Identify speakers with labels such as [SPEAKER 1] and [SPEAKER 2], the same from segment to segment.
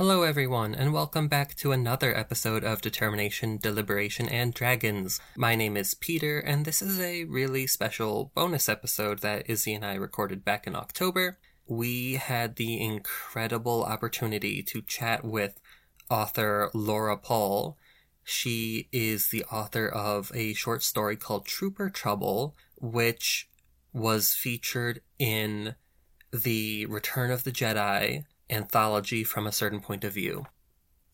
[SPEAKER 1] Hello, everyone, and welcome back to another episode of Determination, Deliberation, and Dragons. My name is Peter, and this is a really special bonus episode that Izzy and I recorded back in October. We had the incredible opportunity to chat with author Laura Pohl. She is the author of a short story called Trooper Trouble, which was featured in the Return of the Jedi anthology from a certain point of view.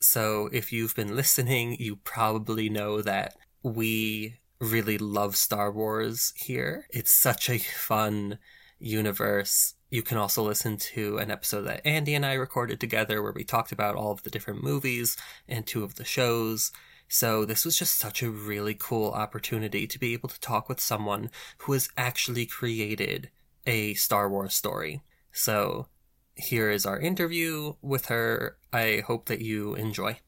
[SPEAKER 1] So if you've been listening, you probably know that we really love Star Wars here. It's such a fun universe. You can also listen to an episode that Andy and I recorded together where we talked about all of the different movies and two of the shows. So this was just such a really cool opportunity to be able to talk with someone who has actually created a Star Wars story. So here is our interview with her. I hope that you enjoy.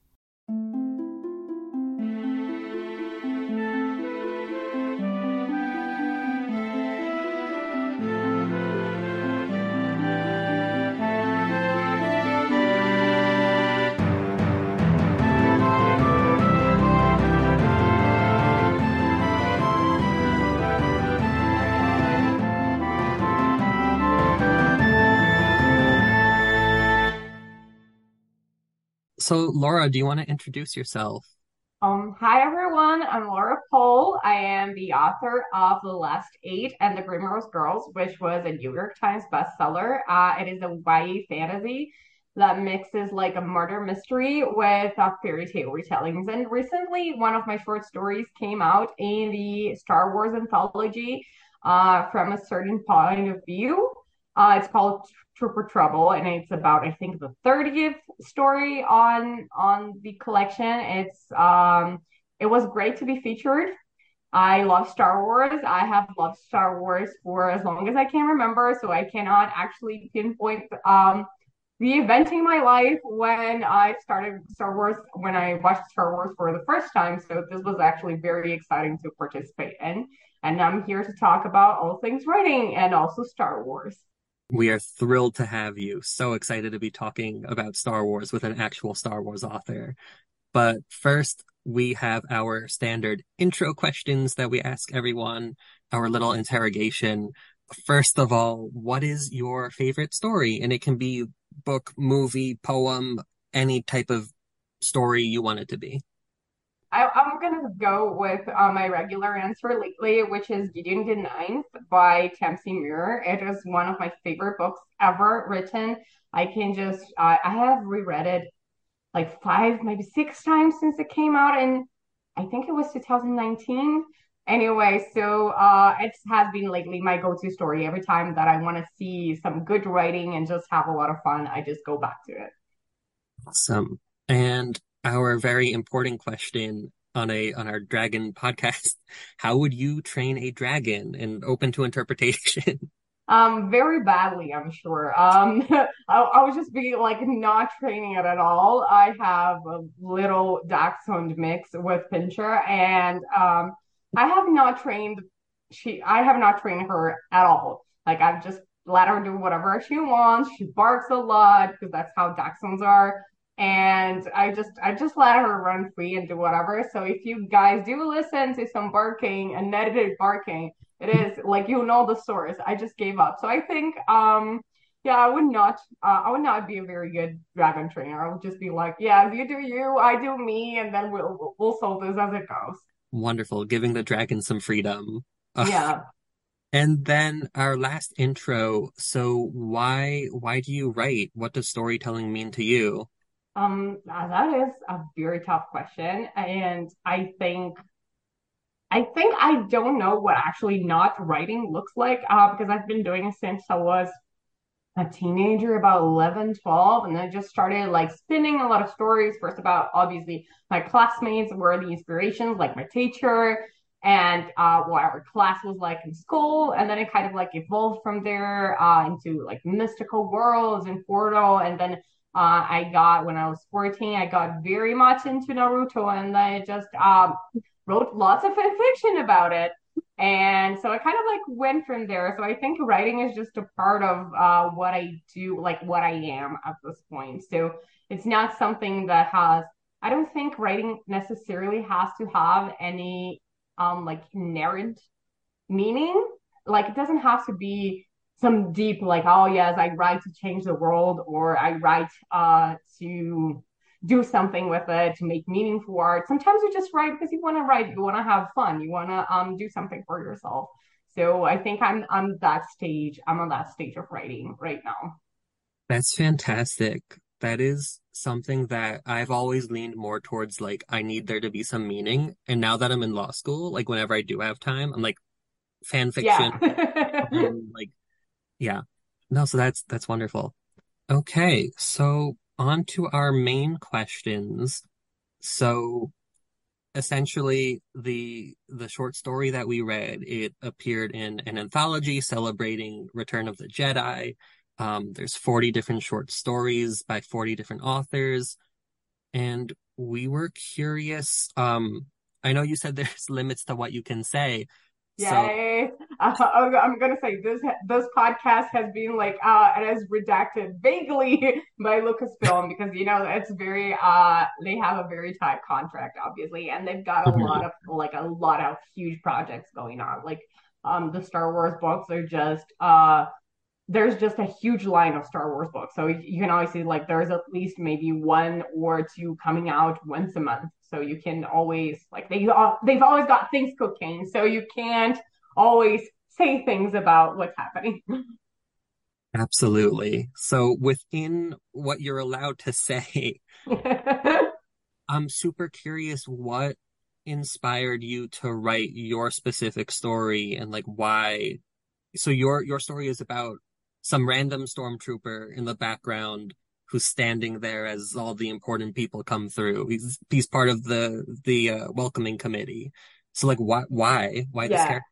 [SPEAKER 1] Do you want to introduce yourself?
[SPEAKER 2] Um, hi everyone, I'm Laura Pohl. I am the author of The Last Eight and The Grimrose Girls, which was a New York Times bestseller. Uh, it is a YA fantasy that mixes like a murder mystery with uh, fairy tale retellings. And recently, one of my short stories came out in the Star Wars anthology uh, from a certain point of view. Uh, it's called Trooper Trouble, and it's about I think the 30th story on on the collection. It's um it was great to be featured. I love Star Wars. I have loved Star Wars for as long as I can remember, so I cannot actually pinpoint um the event in my life when I started Star Wars, when I watched Star Wars for the first time. So this was actually very exciting to participate in. And I'm here to talk about all things writing and also Star Wars.
[SPEAKER 1] We are thrilled to have you. So excited to be talking about Star Wars with an actual Star Wars author. But first, we have our standard intro questions that we ask everyone, our little interrogation. First of all, what is your favorite story? And it can be book, movie, poem, any type of story you want it to be.
[SPEAKER 2] I, am gonna go with uh, my regular answer lately, which is Gideon the Ninth by Tamsyn Muir. It is one of my favorite books ever written. I can just uh, I have reread it like five, maybe six times since it came out, and I think it was 2019. Anyway, so uh, it has been lately my go-to story. Every time that I want to see some good writing and just have a lot of fun, I just go back to it.
[SPEAKER 1] Awesome. And our very important question on a on our dragon podcast. How would you train a dragon? And open to interpretation.
[SPEAKER 2] Um very badly i'm sure. Um I, I was just be like not training it at all. I have a little dachshund mix with pinscher and um i have not trained she i have not trained her at all. Like i've just let her do whatever she wants. She barks a lot because that's how dachshunds are and I just I just let her run free and do whatever. So if you guys do listen to some barking and edited barking, it is like you know the source. I just gave up. So I think um yeah, I would not uh, I would not be a very good dragon trainer. I would just be like, yeah, you do you, I do me, and then we'll we'll solve this as it goes.
[SPEAKER 1] Wonderful, giving the dragon some freedom.
[SPEAKER 2] Yeah.
[SPEAKER 1] And then our last intro. So why why do you write? What does storytelling mean to you?
[SPEAKER 2] Um, that is a very tough question, and I think I think I don't know what actually not writing looks like uh, because I've been doing it since I was a teenager, about 11, 12, and I just started like spinning a lot of stories. First, about obviously my classmates were the inspirations, like my teacher, and uh, what our class was like in school, and then it kind of like evolved from there uh, into like mystical worlds and Portal, and then uh, I got when I was 14, I got very much into Naruto and I just um, wrote lots of fan fiction about it. And so I kind of like went from there. So I think writing is just a part of uh, what I do, like what I am at this point. So it's not something that has I don't think writing necessarily has to have any um like inherent meaning. Like it doesn't have to be some deep like oh yes I write to change the world or I write uh to do something with it to make meaningful art. Sometimes you just write because you want to write, you want to have fun, you want to um do something for yourself. So I think I'm I'm that stage. I'm on that stage of writing right now.
[SPEAKER 1] That's fantastic. That is something that I've always leaned more towards like I need there to be some meaning. And now that I'm in law school, like whenever I do have time, I'm like fan fiction. Yeah. um, like yeah. No, so that's that's wonderful. Okay, so on to our main questions. So essentially the the short story that we read, it appeared in an anthology celebrating Return of the Jedi. Um, there's 40 different short stories by 40 different authors. And we were curious. Um, I know you said there's limits to what you can say,
[SPEAKER 2] Yay! So, uh, I'm gonna say this this podcast has been like uh it has redacted vaguely by Lucasfilm because you know it's very uh they have a very tight contract obviously and they've got a mm-hmm. lot of like a lot of huge projects going on like um the Star Wars books are just uh there's just a huge line of Star Wars books. So you can always see like there's at least maybe one or two coming out once a month. So you can always like they they've always got things cooking. So you can't always say things about what's happening.
[SPEAKER 1] Absolutely. So within what you're allowed to say, I'm super curious what inspired you to write your specific story and like why so your your story is about some random stormtrooper in the background who's standing there as all the important people come through. He's he's part of the the uh, welcoming committee. So like why why why yeah. this character?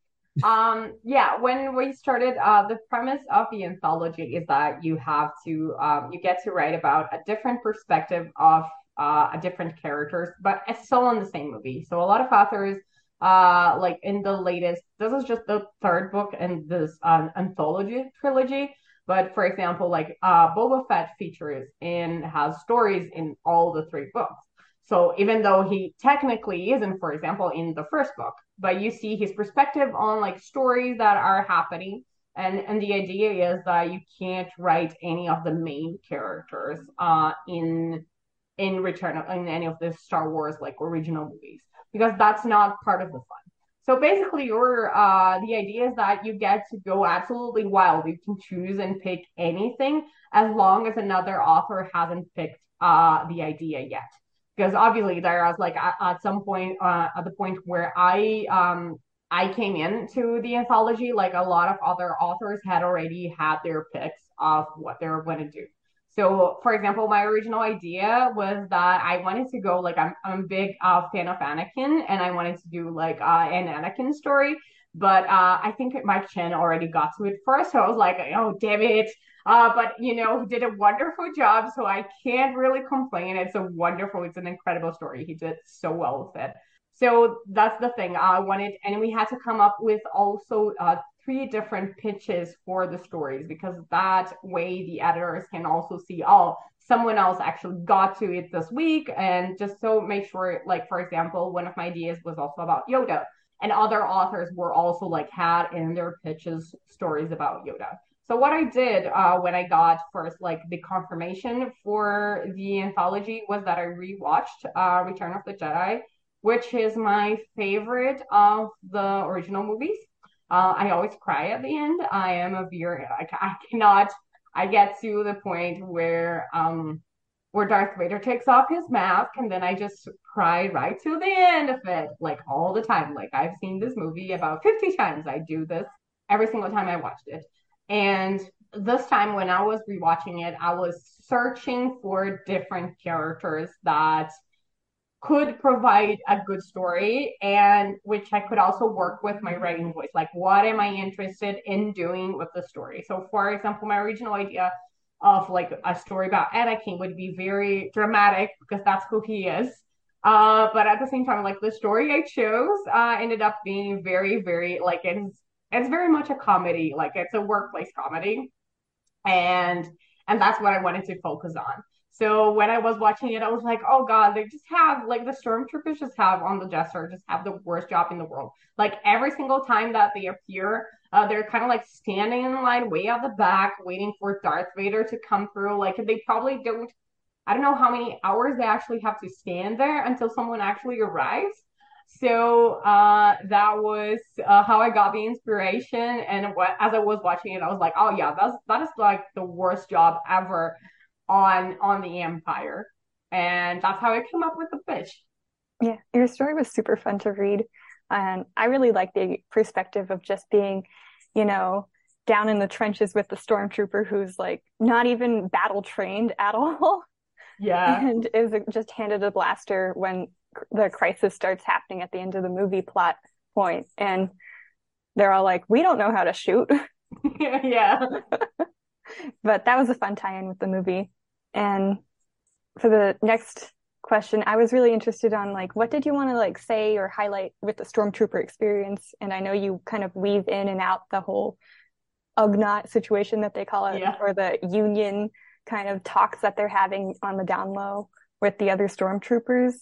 [SPEAKER 2] um yeah when we started uh the premise of the anthology is that you have to um you get to write about a different perspective of uh a different characters but it's still in the same movie so a lot of authors uh like in the latest this is just the third book in this um, anthology trilogy but for example, like uh, Boba Fett features and has stories in all the three books. So even though he technically isn't, for example, in the first book, but you see his perspective on like stories that are happening. And, and the idea is that you can't write any of the main characters uh, in in return in any of the Star Wars like original movies because that's not part of the fun. So basically, your uh, the idea is that you get to go absolutely wild. You can choose and pick anything as long as another author hasn't picked uh, the idea yet. Because obviously, there was like at, at some point, uh, at the point where I um, I came into the anthology, like a lot of other authors had already had their picks of what they were going to do. So, for example, my original idea was that I wanted to go like I'm, I'm a big uh, fan of Anakin, and I wanted to do like uh, an Anakin story. But uh, I think Mike Chen already got to it first, so I was like, oh damn it! Uh, but you know, he did a wonderful job, so I can't really complain. It's a wonderful, it's an incredible story. He did so well with it. So that's the thing. I wanted, and we had to come up with also uh, three different pitches for the stories because that way the editors can also see, oh, someone else actually got to it this week. And just so make sure, like, for example, one of my ideas was also about Yoda. And other authors were also like had in their pitches stories about Yoda. So what I did uh, when I got first like the confirmation for the anthology was that I rewatched uh, Return of the Jedi, which is my favorite of the original movies. Uh, I always cry at the end. I am a very, I, I cannot, I get to the point where, um, where Darth Vader takes off his mask and then I just cry right to the end of it, like all the time. Like I've seen this movie about 50 times. I do this every single time I watched it. And this time when I was rewatching it, I was searching for different characters that could provide a good story and which I could also work with my writing voice. Like, what am I interested in doing with the story? So, for example, my original idea of like a story about Anakin would be very dramatic because that's who he is. Uh, but at the same time, like the story I chose uh, ended up being very, very like it's it's very much a comedy, like it's a workplace comedy, and and that's what I wanted to focus on. So when I was watching it, I was like, oh God, they just have like the stormtroopers just have on the Star just have the worst job in the world. Like every single time that they appear, uh, they're kind of like standing in line way at the back, waiting for Darth Vader to come through. Like they probably don't. I don't know how many hours they actually have to stand there until someone actually arrives. So uh, that was uh, how I got the inspiration. And what, as I was watching it, I was like, oh yeah, that's that is like the worst job ever on on the Empire. And that's how I came up with the pitch.
[SPEAKER 3] Yeah, your story was super fun to read. And I really like the perspective of just being, you know, down in the trenches with the stormtrooper who's like not even battle trained at all.
[SPEAKER 2] Yeah.
[SPEAKER 3] And is just handed a blaster when the crisis starts happening at the end of the movie plot point and they're all like we don't know how to shoot
[SPEAKER 2] yeah
[SPEAKER 3] but that was a fun tie-in with the movie and for the next question i was really interested on like what did you want to like say or highlight with the stormtrooper experience and i know you kind of weave in and out the whole ugnaught situation that they call it
[SPEAKER 2] yeah.
[SPEAKER 3] or the union kind of talks that they're having on the down low with the other stormtroopers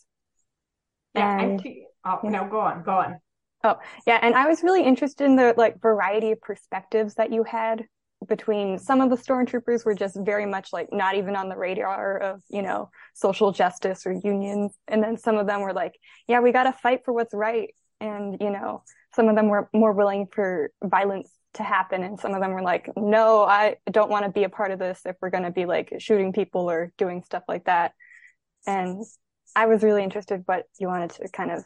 [SPEAKER 2] yeah, and, oh, yeah. no, go on, go on.
[SPEAKER 3] Oh, yeah. And I was really interested in the like variety of perspectives that you had between some of the stormtroopers were just very much like not even on the radar of, you know, social justice or unions. And then some of them were like, yeah, we got to fight for what's right. And, you know, some of them were more willing for violence to happen. And some of them were like, no, I don't want to be a part of this if we're going to be like shooting people or doing stuff like that. And I was really interested what you wanted to kind of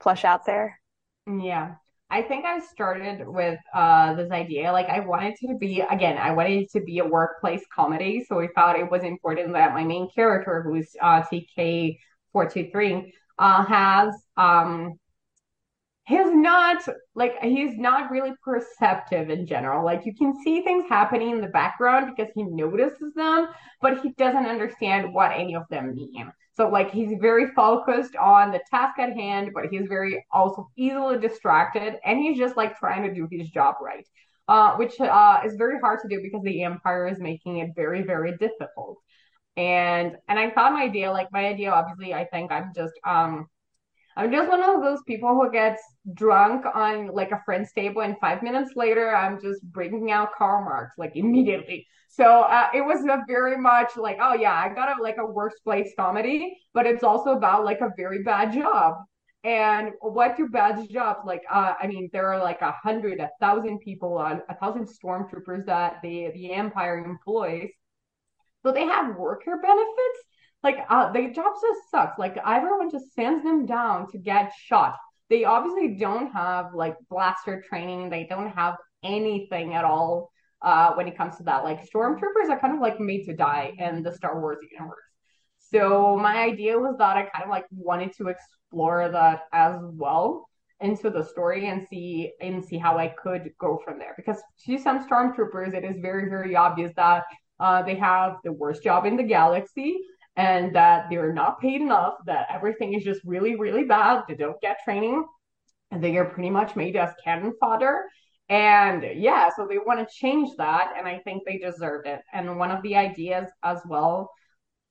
[SPEAKER 3] flush out there.
[SPEAKER 2] Yeah. I think I started with uh, this idea. Like, I wanted to be, again, I wanted to be a workplace comedy. So we thought it was important that my main character, who's uh, TK423, uh, has um, he's not like he's not really perceptive in general. Like you can see things happening in the background because he notices them but he doesn't understand what any of them mean. So like he's very focused on the task at hand but he's very also easily distracted and he's just like trying to do his job right uh, which uh, is very hard to do because the empire is making it very very difficult. And and i thought my idea like my idea obviously i think i'm just um I'm just one of those people who gets drunk on like a friend's table, and five minutes later, I'm just bringing out Karl Marx like immediately. So uh, it was a very much like, oh yeah, I got a like a workplace comedy, but it's also about like a very bad job. And what do bad jobs like? Uh, I mean, there are like a hundred, a thousand people on a thousand stormtroopers that the the Empire employs. So they have worker benefits like uh, the job just sucks. Like everyone just sends them down to get shot. They obviously don't have like blaster training. They don't have anything at all uh, when it comes to that. Like stormtroopers are kind of like made to die in the Star Wars universe. So my idea was that I kind of like wanted to explore that as well into the story and see and see how I could go from there. Because to some stormtroopers, it is very very obvious that uh, they have the worst job in the galaxy and that they're not paid enough, that everything is just really, really bad. They don't get training, and they are pretty much made as cannon fodder. And yeah, so they want to change that, and I think they deserve it. And one of the ideas as well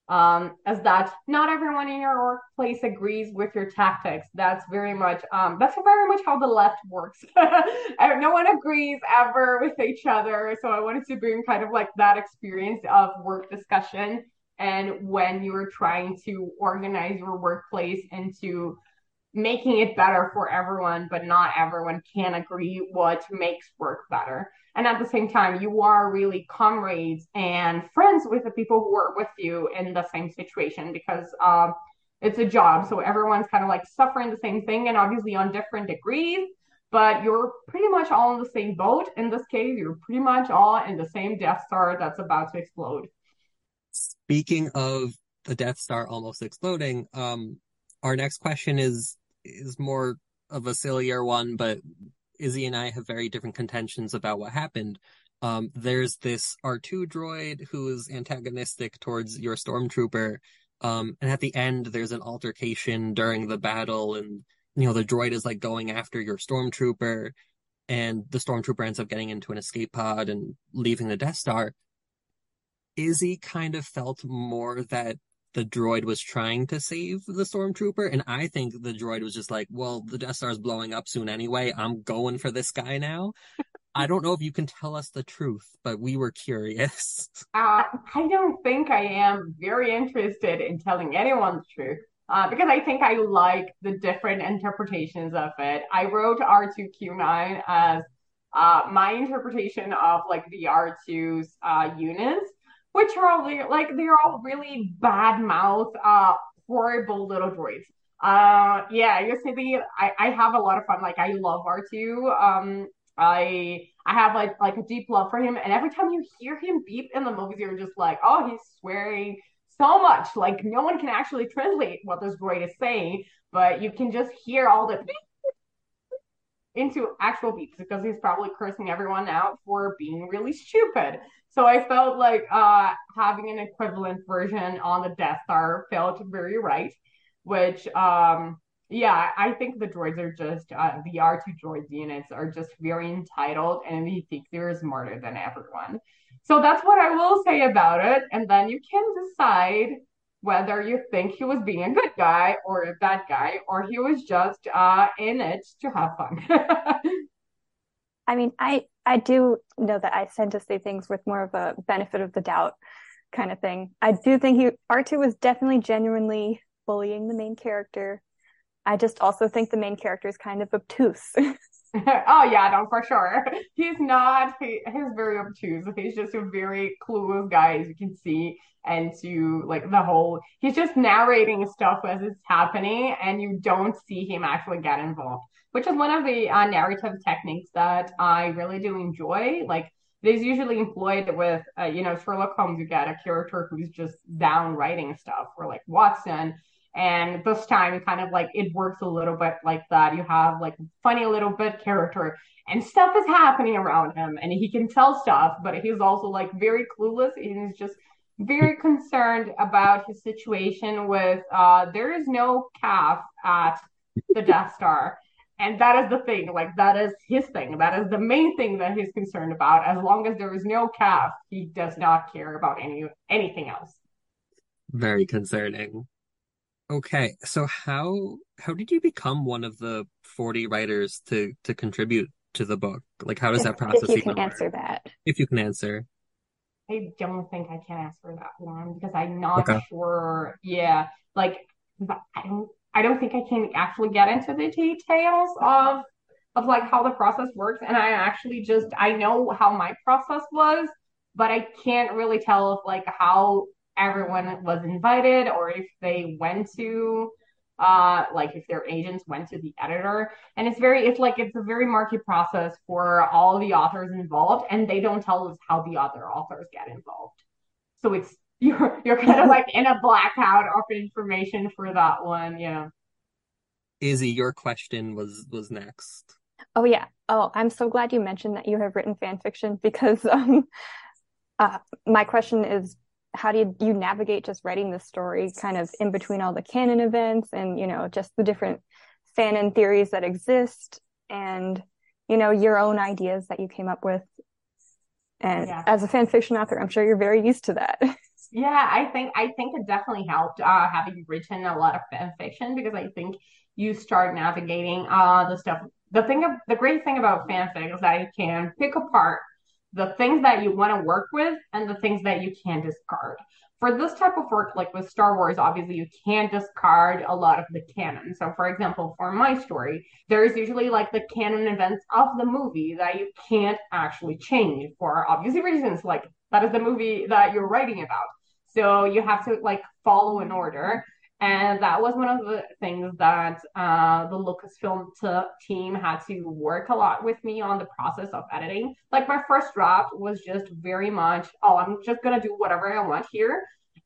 [SPEAKER 2] um, is that not everyone in your workplace agrees with your tactics. That's very much um, that's very much how the left works. no one agrees ever with each other. So I wanted to bring kind of like that experience of work discussion and when you're trying to organize your workplace into making it better for everyone, but not everyone can agree what makes work better. And at the same time, you are really comrades and friends with the people who work with you in the same situation because um, it's a job. So everyone's kind of like suffering the same thing and obviously on different degrees, but you're pretty much all in the same boat. In this case, you're pretty much all in the same Death Star that's about to explode.
[SPEAKER 1] Speaking of the Death Star almost exploding, um, our next question is is more of a sillier one, but Izzy and I have very different contentions about what happened. Um, there's this R2 droid who is antagonistic towards your stormtrooper. Um, and at the end, there's an altercation during the battle, and you know the droid is like going after your stormtrooper, and the stormtrooper ends up getting into an escape pod and leaving the Death Star Izzy kind of felt more that the droid was trying to save the stormtrooper, and I think the droid was just like, well, the Death Star is blowing up soon anyway. I'm going for this guy now. I don't know if you can tell us the truth, but we were curious.
[SPEAKER 2] Uh, I don't think I am very interested in telling anyone the truth. Uh, because I think I like the different interpretations of it. I wrote R2Q9 as uh, my interpretation of like the R2's uh, units, which are all like they're all really bad mouth, uh, horrible little droids. Uh, yeah, the I, I have a lot of fun. Like I love R2. Um, I I have like like a deep love for him, and every time you hear him beep in the movies, you're just like, oh, he's swearing so much. Like no one can actually translate what this droid is saying, but you can just hear all the into actual beeps because he's probably cursing everyone out for being really stupid. So I felt like uh, having an equivalent version on the Death Star felt very right, which um, yeah, I think the droids are just uh, the R2 droids units are just very entitled and they think they're smarter than everyone. So that's what I will say about it. And then you can decide whether you think he was being a good guy or a bad guy, or he was just uh, in it to have fun.
[SPEAKER 3] I mean, I I do know that I tend to say things with more of a benefit of the doubt kind of thing. I do think he R2 was definitely genuinely bullying the main character. I just also think the main character is kind of obtuse.
[SPEAKER 2] oh yeah, no, for sure. He's not. He, he's very obtuse. He's just a very clueless guy, as you can see. And to like the whole, he's just narrating stuff as it's happening, and you don't see him actually get involved, which is one of the uh, narrative techniques that I really do enjoy. Like it is usually employed with, uh, you know, Sherlock Holmes. You get a character who's just down writing stuff, or like Watson and this time, kind of like it works a little bit like that. You have like funny little bit character, and stuff is happening around him, and he can tell stuff, but he's also like very clueless, and he's just very concerned about his situation with uh, there is no caf at the Death Star. And that is the thing, like that is his thing. That is the main thing that he's concerned about. As long as there is no caf, he does not care about any anything else.
[SPEAKER 1] Very concerning. Okay, so how how did you become one of the 40 writers to to contribute to the book? Like how does
[SPEAKER 3] if,
[SPEAKER 1] that process
[SPEAKER 3] if you can answer that?
[SPEAKER 1] If you can answer.
[SPEAKER 2] I don't think I can answer that one because I'm not okay. sure. Yeah, like I don't I don't think I can actually get into the details of of like how the process works. And I actually just I know how my process was, but I can't really tell if like how everyone was invited or if they went to uh like if their agents went to the editor. And it's very it's like it's a very murky process for all the authors involved and they don't tell us how the other authors get involved. So it's you're you're kind of like in a blackout of information for that one yeah.
[SPEAKER 1] Izzy your question was was next.
[SPEAKER 3] Oh yeah. Oh i'm so glad you mentioned that you have written fan fiction because um uh, my question is how do you, you navigate just writing the story kind of in between all the canon events and you know just the different fanon theories that exist and you know your own ideas that you came up with? And yeah. as a fan fiction author i'm sure you're very used to that
[SPEAKER 2] yeah i think i think it definitely helped uh, having written a lot of fan fiction because i think you start navigating uh, the stuff the thing of the great thing about fanfic is that you can pick apart the things that you want to work with and the things that you can discard. For this type of work, like with Star Wars, obviously you can discard a lot of the canon. So, for example, for my story, there's usually like the canon events of the movie that you can't actually change for obvious reasons. Like that is the movie that you're writing about. So you have to like follow an order. And that was one of the things that uh, the Lucasfilm t- team had to work a lot with me on the process of editing. Like my first draft was just very much, oh, I'm just gonna do whatever I want here,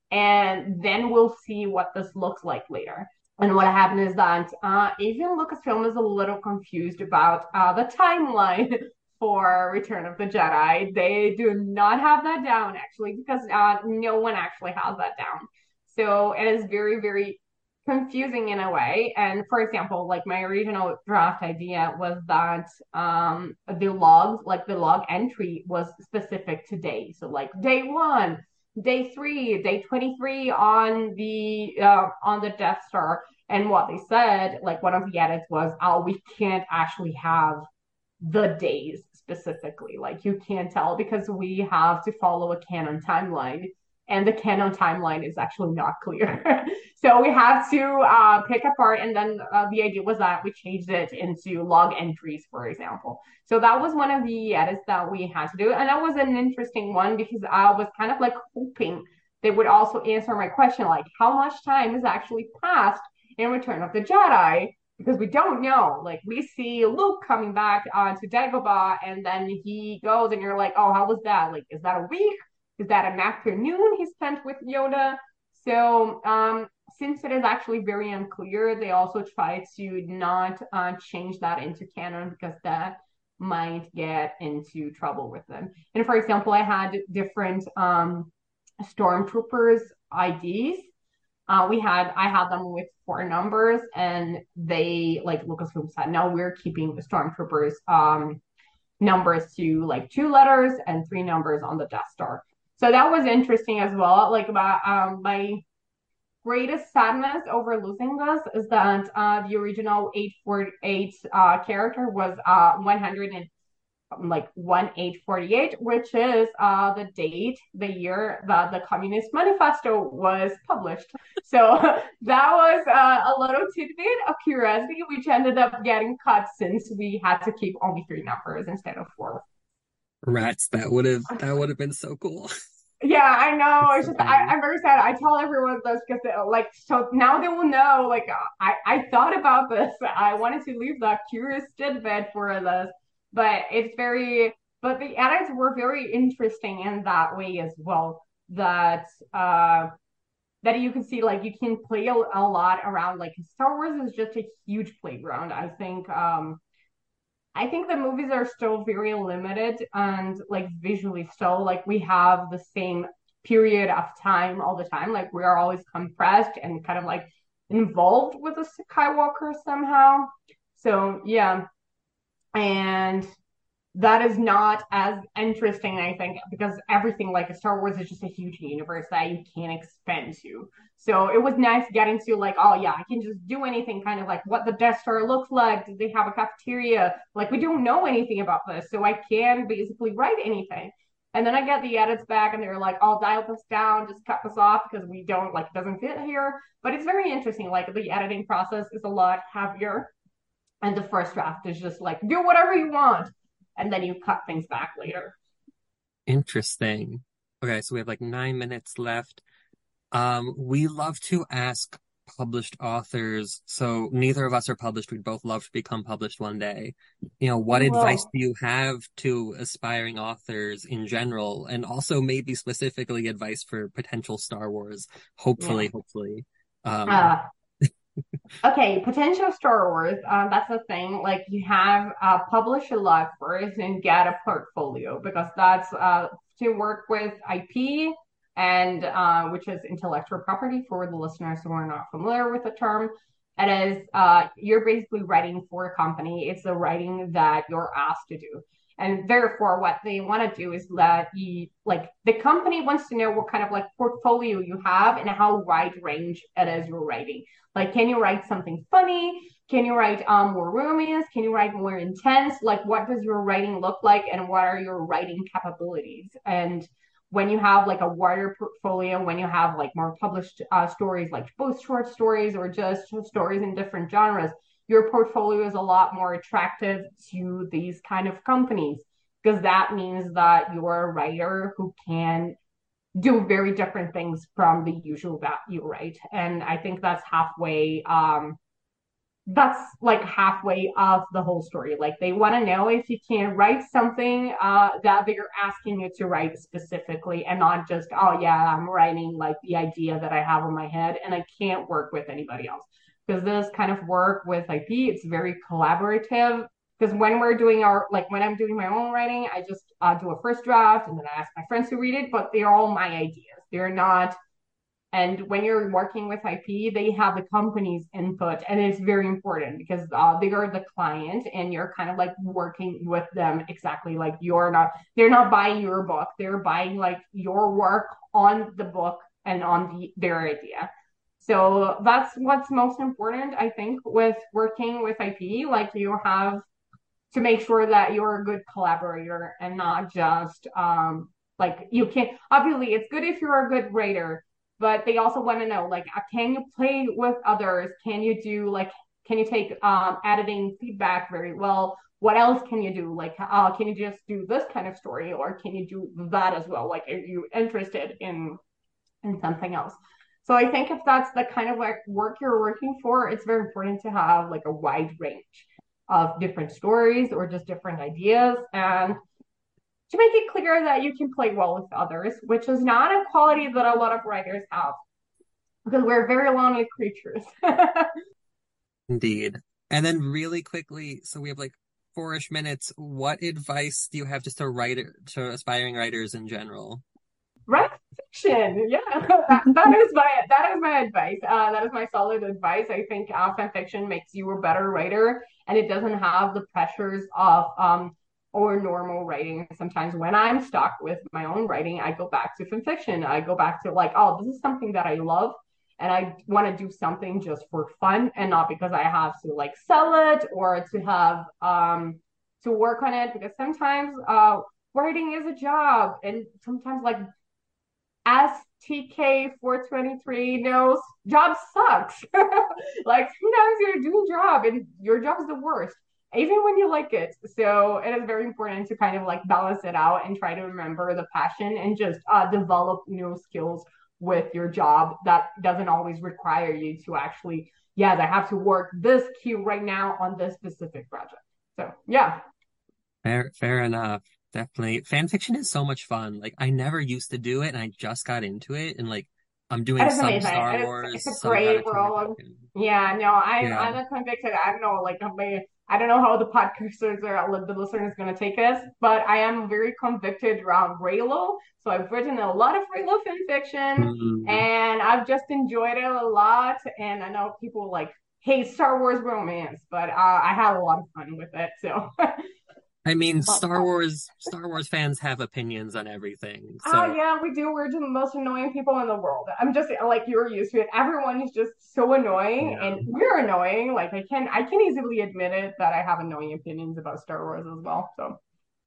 [SPEAKER 2] and then we'll see what this looks like later. And what happened is that uh, even Lucasfilm is a little confused about uh, the timeline for Return of the Jedi. They do not have that down actually, because uh, no one actually has that down. So it is very, very confusing in a way. And for example, like my original draft idea was that um, the logs, like the log entry was specific to day. So like day one, day three, day 23 on the uh, on the Death Star. And what they said, like one of the edits was, oh, we can't actually have the days specifically. Like you can't tell because we have to follow a canon timeline and the canon timeline is actually not clear. so we have to uh, pick apart, and then uh, the idea was that we changed it into log entries, for example. So that was one of the edits that we had to do, and that was an interesting one because I was kind of like hoping they would also answer my question, like how much time has actually passed in Return of the Jedi. Because we don't know. Like we see Luke coming back uh, to Dagobah, and then he goes, and you're like, "Oh, how was that? Like, is that a week? is that an afternoon he spent with Yoda. So um, since it is actually very unclear, they also try to not uh, change that into canon because that might get into trouble with them. And for example, I had different um, stormtroopers IDs. Uh, we had I had them with four numbers, and they like Lucasfilm said, no, we're keeping the stormtroopers um, numbers to like two letters and three numbers on the Death Star. So that was interesting as well. Like about um my greatest sadness over losing this is that uh the original 848 uh character was uh 100 and like 1848 which is uh the date the year that the communist manifesto was published so that was uh, a little tidbit of curiosity which ended up getting cut since we had to keep only three numbers instead of four
[SPEAKER 1] Rats, that would have that would have been so cool.
[SPEAKER 2] Yeah, I know. It's, just I, am very sad. I tell everyone this because like so now they will know. Like I I thought about this. I wanted to leave that curious tidbit for this, but it's very. But the edits were very interesting in that way as well. That uh that you can see like you can play a, a lot around. Like Star Wars is just a huge playground. I think um I think the movies are still very limited and like visually still like we have the same period of time all the time. Like we are always compressed and kind of like involved with the Skywalker somehow. So yeah. And that is not as interesting, I think, because everything like Star Wars is just a huge universe that you can't expand to. So it was nice getting to like, oh yeah, I can just do anything, kind of like what the Death Star looks like. Do they have a cafeteria? Like we don't know anything about this, so I can basically write anything. And then I get the edits back, and they're like, "I'll dial this down, just cut this off because we don't like it doesn't fit here." But it's very interesting. Like the editing process is a lot heavier, and the first draft is just like do whatever you want and then you cut things back later.
[SPEAKER 1] Interesting. Okay, so we have like nine minutes left. Um, we love to ask published authors. So neither of us are published. We'd both love to become published one day. You know, what advice do you have to aspiring authors in general, and also maybe specifically advice for potential Star Wars? Hopefully, yeah. hopefully. Um, uh,
[SPEAKER 2] okay, potential Star Wars. Um, that's the thing. Like you have uh, publish a lot first and get a portfolio because that's uh, to work with IP and uh, which is intellectual property for the listeners who are not familiar with the term. It is uh, you're basically writing for a company. It's the writing that you're asked to do. And therefore, what they want to do is that you like the company wants to know what kind of like portfolio you have and how wide range it is you're writing. Like, can you write something funny? Can you write um, more romance? Can you write more intense? Like, what does your writing look like, and what are your writing capabilities? And when you have like a wider portfolio, when you have like more published uh, stories, like both short stories or just stories in different genres, your portfolio is a lot more attractive to these kind of companies because that means that you're a writer who can do very different things from the usual that you write and i think that's halfway um that's like halfway of the whole story like they want to know if you can write something uh that they're asking you to write specifically and not just oh yeah i'm writing like the idea that i have in my head and i can't work with anybody else because this kind of work with IP, it's very collaborative. Because when we're doing our, like when I'm doing my own writing, I just uh, do a first draft and then I ask my friends to read it, but they're all my ideas. They're not And when you're working with IP, they have the company's input, and it's very important because uh, they are the client, and you're kind of like working with them exactly like you're not. They're not buying your book; they're buying like your work on the book and on the, their idea. So that's what's most important, I think, with working with IP. Like you have to make sure that you're a good collaborator and not just um, like you can. Obviously, it's good if you're a good writer but they also want to know like uh, can you play with others? Can you do like can you take um, editing feedback very well? What else can you do? Like uh, can you just do this kind of story or can you do that as well? Like are you interested in in something else? So i think if that's the kind of like work you're working for it's very important to have like a wide range of different stories or just different ideas and to make it clear that you can play well with others, which is not a quality that a lot of writers have because we're very lonely creatures.
[SPEAKER 1] Indeed. And then really quickly, so we have like four-ish minutes. What advice do you have just to writer to aspiring writers in general?
[SPEAKER 2] Write fiction. Yeah, that, that is my that is my advice. Uh, that is my solid advice. I think uh, fan fiction makes you a better writer, and it doesn't have the pressures of um, or normal writing. Sometimes when I'm stuck with my own writing, I go back to fan fiction. I go back to like, oh, this is something that I love and I want to do something just for fun and not because I have to like sell it or to have um to work on it because sometimes uh writing is a job and sometimes like as TK423 knows, job sucks. like sometimes you're doing job and your job is the worst even when you like it. So it is very important to kind of like balance it out and try to remember the passion and just uh, develop new skills with your job that doesn't always require you to actually, yes, I have to work this queue right now on this specific project. So yeah.
[SPEAKER 1] Fair, fair enough. Definitely. Fan fiction is so much fun. Like I never used to do it and I just got into it and like I'm doing some amazing. Star Wars.
[SPEAKER 2] It's, it's a great world. Yeah, no, I, yeah. I'm a convicted. I don't know, like I'm I don't know how the podcasters or the listeners is going to take us, but I am very convicted around Reylo. So I've written a lot of Reylo fan fiction mm-hmm. and I've just enjoyed it a lot. And I know people like hate Star Wars romance, but uh, I had a lot of fun with it. So
[SPEAKER 1] I mean, Star Wars Star Wars fans have opinions on everything.
[SPEAKER 2] Ah, so. Oh yeah, we do. We're the most annoying people in the world. I'm just like you're used to it. Everyone is just so annoying, yeah. and we're annoying. Like I can I can easily admit it that I have annoying opinions about Star Wars as well. So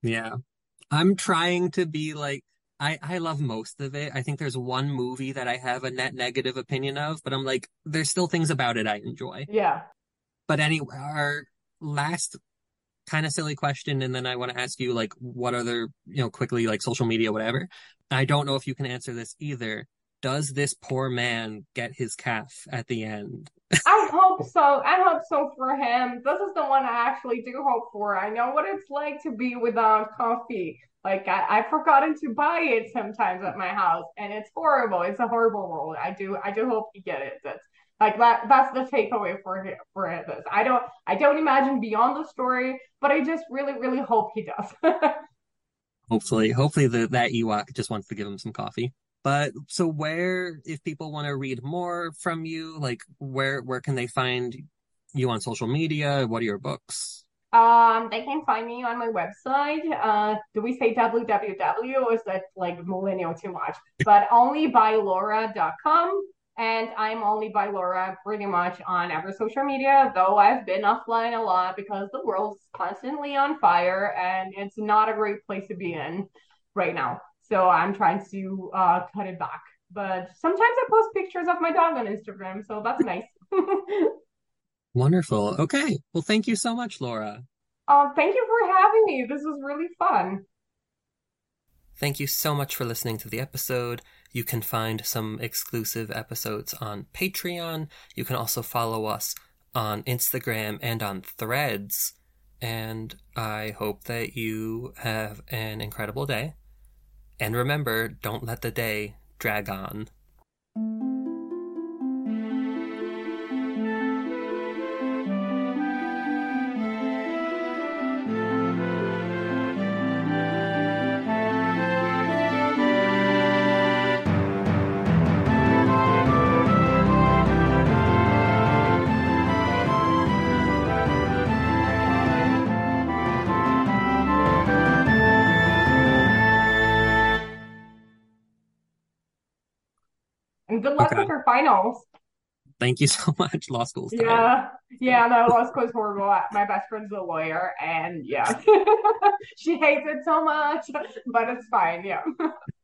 [SPEAKER 1] yeah, I'm trying to be like I, I love most of it. I think there's one movie that I have a net negative opinion of, but I'm like, there's still things about it I enjoy.
[SPEAKER 2] Yeah.
[SPEAKER 1] But anyway, our last kind of silly question and then I want to ask you like what other, you know, quickly like social media whatever. I don't know if you can answer this either. Does this poor man get his caf at the end?
[SPEAKER 2] I hope so. I hope so for him. This is the one I actually do hope for. I know what it's like to be without coffee. Like I, I've forgotten to buy it sometimes at my house, and it's horrible. It's a horrible world. I do, I do hope you get it. That's like that that's the takeaway for him, for this. I don't I don't imagine beyond the story, but I just really really hope he does.
[SPEAKER 1] hopefully, hopefully the that Ewok just wants to give him some coffee. But so where if people want to read more from you, like where where can they find you on social media? What are your books?
[SPEAKER 2] Um, they can find me on my website. Uh, do we say www or is that like millennial too much? But only by laura.com. And I'm only by Laura pretty much on every social media, though I've been offline a lot because the world's constantly on fire and it's not a great place to be in right now. So I'm trying to uh, cut it back. But sometimes I post pictures of my dog on Instagram, so that's nice.
[SPEAKER 1] Wonderful. Okay. Well, thank you so much, Laura.
[SPEAKER 2] Uh, thank you for having me. This was really fun.
[SPEAKER 1] Thank you so much for listening to the episode. You can find some exclusive episodes on Patreon. You can also follow us on Instagram and on Threads. And I hope that you have an incredible day. And remember, don't let the day drag on. Thank you so much. Law school's.
[SPEAKER 2] Yeah, yeah, no, law school is horrible. My best friend's a lawyer, and yeah, she hates it so much, but it's fine. Yeah.